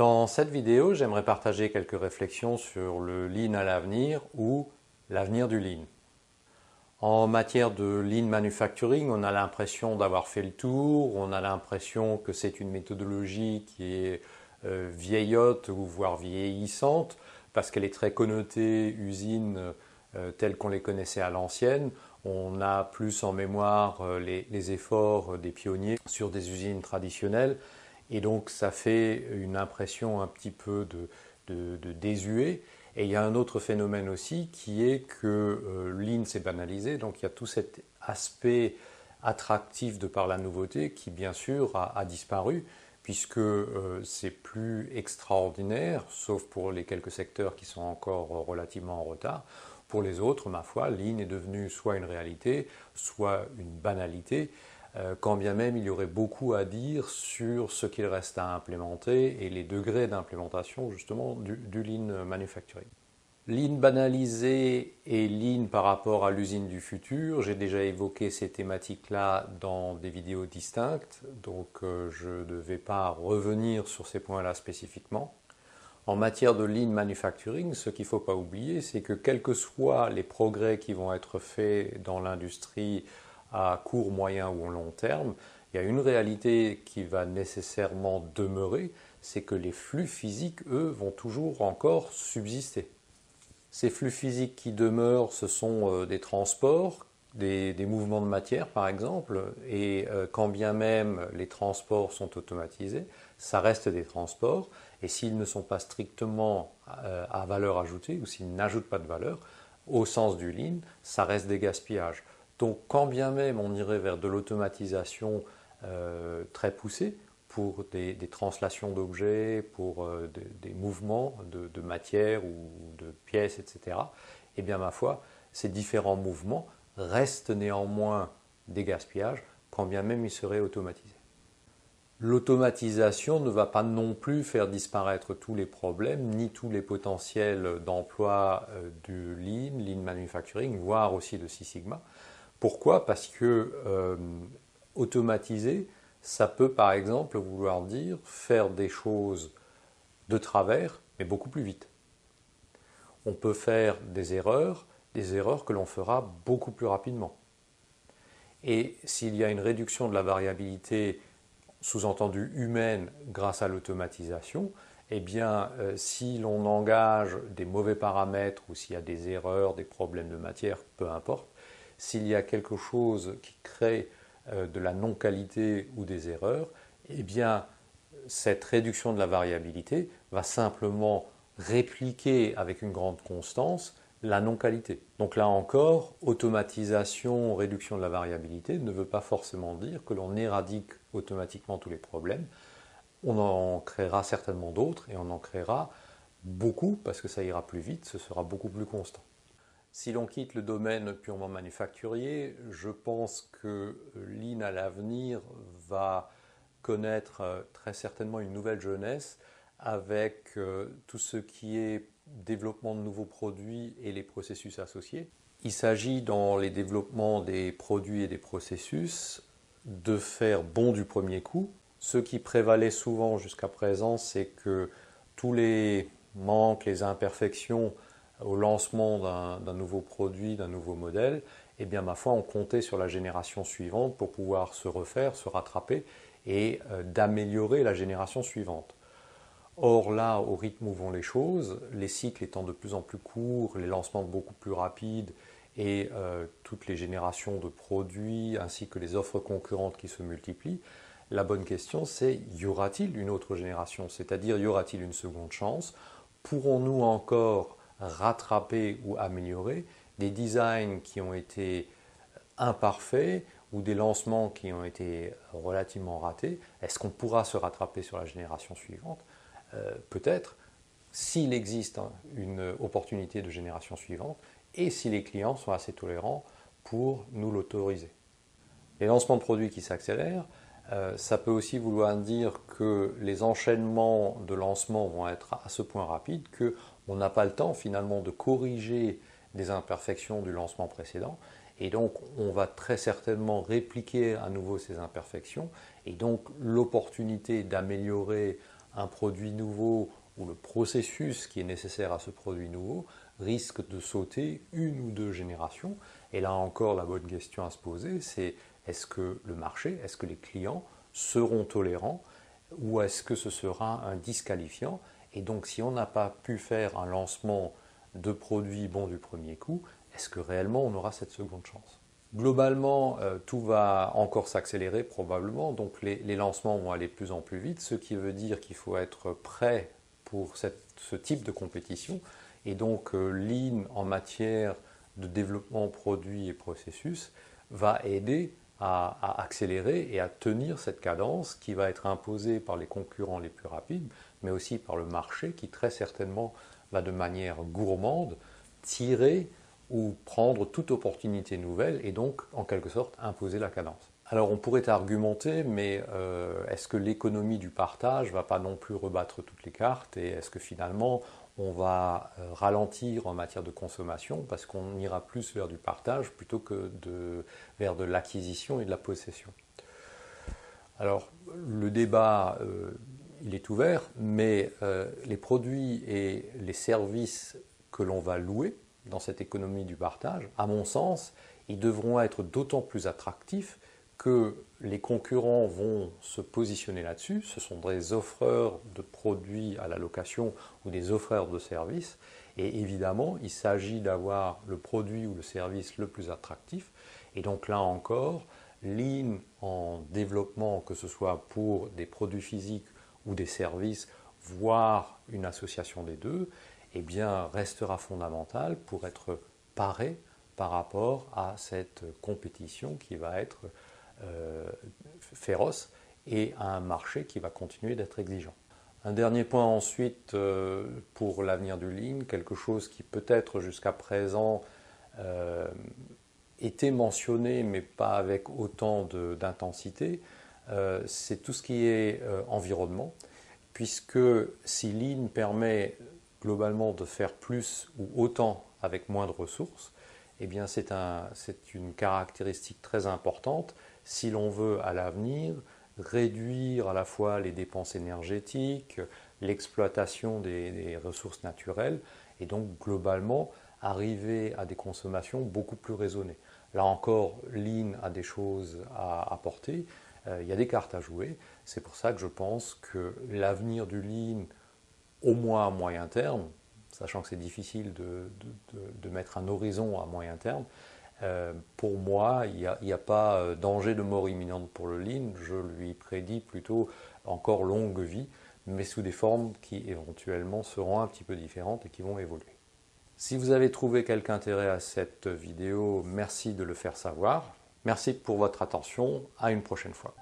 Dans cette vidéo, j'aimerais partager quelques réflexions sur le lean à l'avenir ou l'avenir du lean. En matière de lean manufacturing, on a l'impression d'avoir fait le tour, on a l'impression que c'est une méthodologie qui est euh, vieillotte ou voire vieillissante parce qu'elle est très connotée usine euh, telles qu'on les connaissait à l'ancienne. On a plus en mémoire euh, les efforts des pionniers sur des usines traditionnelles et donc ça fait une impression un petit peu de, désuet. Et il y a un autre phénomène aussi qui est que euh, l'IN s'est banalisé, donc il y a tout cet aspect attractif de par la nouveauté qui bien sûr a, disparu puisque euh, c'est plus extraordinaire, sauf pour les quelques secteurs qui sont encore relativement en retard. Pour les autres, ma foi, l'IN est devenu soit une réalité, soit une banalité. Euh, quand bien même il y aurait beaucoup à dire sur ce qu'il reste à implémenter et les degrés d'implémentation justement du, lean manufacturing. Lean banalisé et lean par rapport à l'usine du futur, j'ai déjà évoqué ces thématiques-là dans des vidéos distinctes, donc euh, je ne vais pas revenir sur ces points-là spécifiquement. En matière de lean manufacturing, ce qu'il ne faut pas oublier, c'est que quels que soient les progrès qui vont être faits dans l'industrie à court, moyen ou long terme, il y a une réalité qui va nécessairement demeurer, c'est que les flux physiques, eux, vont toujours encore subsister. Ces flux physiques qui demeurent, ce sont euh, des transports, des, mouvements de matière par exemple, et euh, quand bien même les transports sont automatisés, ça reste des transports, et s'ils ne sont pas strictement euh, à valeur ajoutée, ou s'ils n'ajoutent pas de valeur, au sens du lean, ça reste des gaspillages. Donc quand bien même on irait vers de l'automatisation euh, très poussée pour des, translations d'objets, pour euh, des mouvements de, matière ou de pièces, etc., eh bien ma foi, ces différents mouvements restent néanmoins des gaspillages quand bien même ils seraient automatisés. L'automatisation ne va pas non plus faire disparaître tous les problèmes, ni tous les potentiels d'emploi euh, du Lean, Lean Manufacturing, voire aussi de Six Sigma. Pourquoi? Parce que euh, automatiser, ça peut par exemple vouloir dire faire des choses de travers, mais beaucoup plus vite. On peut faire des erreurs, des erreurs que l'on fera beaucoup plus rapidement. Et s'il y a une réduction de la variabilité, sous-entendue humaine, grâce à l'automatisation, eh bien, euh, si l'on engage des mauvais paramètres ou s'il y a des erreurs, des problèmes de matière, peu importe, s'il y a quelque chose qui crée euh, de la non-qualité ou des erreurs, eh bien, cette réduction de la variabilité va simplement répliquer avec une grande constance la non-qualité. Donc là encore, automatisation, réduction de la variabilité ne veut pas forcément dire que l'on éradique automatiquement tous les problèmes. On en créera certainement d'autres et on en créera beaucoup parce que ça ira plus vite, ce sera beaucoup plus constant. Si l'on quitte le domaine purement manufacturier, je pense que l'IN à l'avenir va connaître euh, très certainement une nouvelle jeunesse avec euh, tout ce qui est développement de nouveaux produits et les processus associés. Il s'agit dans les développements des produits et des processus de faire bon du premier coup. Ce qui prévalait souvent jusqu'à présent, c'est que tous les manques, les imperfections au lancement d'un nouveau produit, d'un nouveau modèle, eh bien ma foi, on comptait sur la génération suivante pour pouvoir se refaire, se rattraper et euh, d'améliorer la génération suivante. Or là, au rythme où vont les choses, les cycles étant de plus en plus courts, les lancements beaucoup plus rapides et euh, toutes les générations de produits ainsi que les offres concurrentes qui se multiplient, la bonne question c'est y aura-t-il une autre génération? C'est-à-dire y aura-t-il une seconde chance? Pourrons-nous encore rattraper ou améliorer des designs qui ont été imparfaits ou des lancements qui ont été relativement ratés, est-ce qu'on pourra se rattraper sur la génération suivante? Euh, Peut-être, s'il existe une opportunité de génération suivante et si les clients sont assez tolérants pour nous l'autoriser. Les lancements de produits qui s'accélèrent, euh, ça peut aussi vouloir dire que les enchaînements de lancement vont être à ce point rapides qu'on n'a pas le temps finalement de corriger des imperfections du lancement précédent. Et donc on va très certainement répliquer à nouveau ces imperfections. Et donc l'opportunité d'améliorer un produit nouveau ou le processus qui est nécessaire à ce produit nouveau risque de sauter une ou deux générations. Et là encore, la bonne question à se poser, c'est est-ce que le marché, est-ce que les clients seront tolérants ou est-ce que ce sera un disqualifiant? Et donc si on n'a pas pu faire un lancement de produits bons du premier coup, est-ce que réellement on aura cette seconde chance? Globalement, euh, tout va encore s'accélérer probablement, donc les, lancements vont aller de plus en plus vite, ce qui veut dire qu'il faut être prêt pour ce type de compétition. Et donc euh, Lean en matière de développement produit et processus va aider à, accélérer et à tenir cette cadence qui va être imposée par les concurrents les plus rapides, mais aussi par le marché qui très certainement va de manière gourmande tirer ou prendre toute opportunité nouvelle et donc en quelque sorte imposer la cadence. Alors on pourrait argumenter, mais euh, est-ce que l'économie du partage ne va pas non plus rebattre toutes les cartes et est-ce que finalement on va euh, ralentir en matière de consommation parce qu'on ira plus vers du partage plutôt que de, vers de l'acquisition et de la possession? Alors le débat, euh, il est ouvert, mais les produits et les services que l'on va louer dans cette économie du partage, à mon sens, ils devront être d'autant plus attractifs que les concurrents vont se positionner là-dessus. Ce sont des offreurs de produits à la location ou des offreurs de services. Et évidemment, il s'agit d'avoir le produit ou le service le plus attractif. Et donc là encore, Lean en développement, que ce soit pour des produits physiques ou des services, voire une association des deux, eh bien, restera fondamental pour être paré par rapport à cette compétition qui va être féroce et à un marché qui va continuer d'être exigeant. Un dernier point ensuite euh, pour l'avenir du Lean, quelque chose qui peut-être jusqu'à présent euh, était mentionné mais pas avec autant d'intensité, c'est tout ce qui est environnement, puisque si Lean permet globalement de faire plus ou autant avec moins de ressources, eh bien c'est un, une caractéristique très importante si l'on veut à l'avenir réduire à la fois les dépenses énergétiques, l'exploitation des, ressources naturelles, et donc globalement arriver à des consommations beaucoup plus raisonnées. Là encore, Lean a des choses à apporter, euh, il y a des cartes à jouer, c'est pour ça que je pense que l'avenir du Lean, au moins à moyen terme, sachant que c'est difficile de, mettre un horizon à moyen terme, euh, pour moi, il n'y a, pas euh, danger de mort imminente pour le lean. Je lui prédis plutôt encore longue vie, mais sous des formes qui éventuellement seront un petit peu différentes et qui vont évoluer. Si vous avez trouvé quelque intérêt à cette vidéo, merci de le faire savoir. Merci pour votre attention. À une prochaine fois.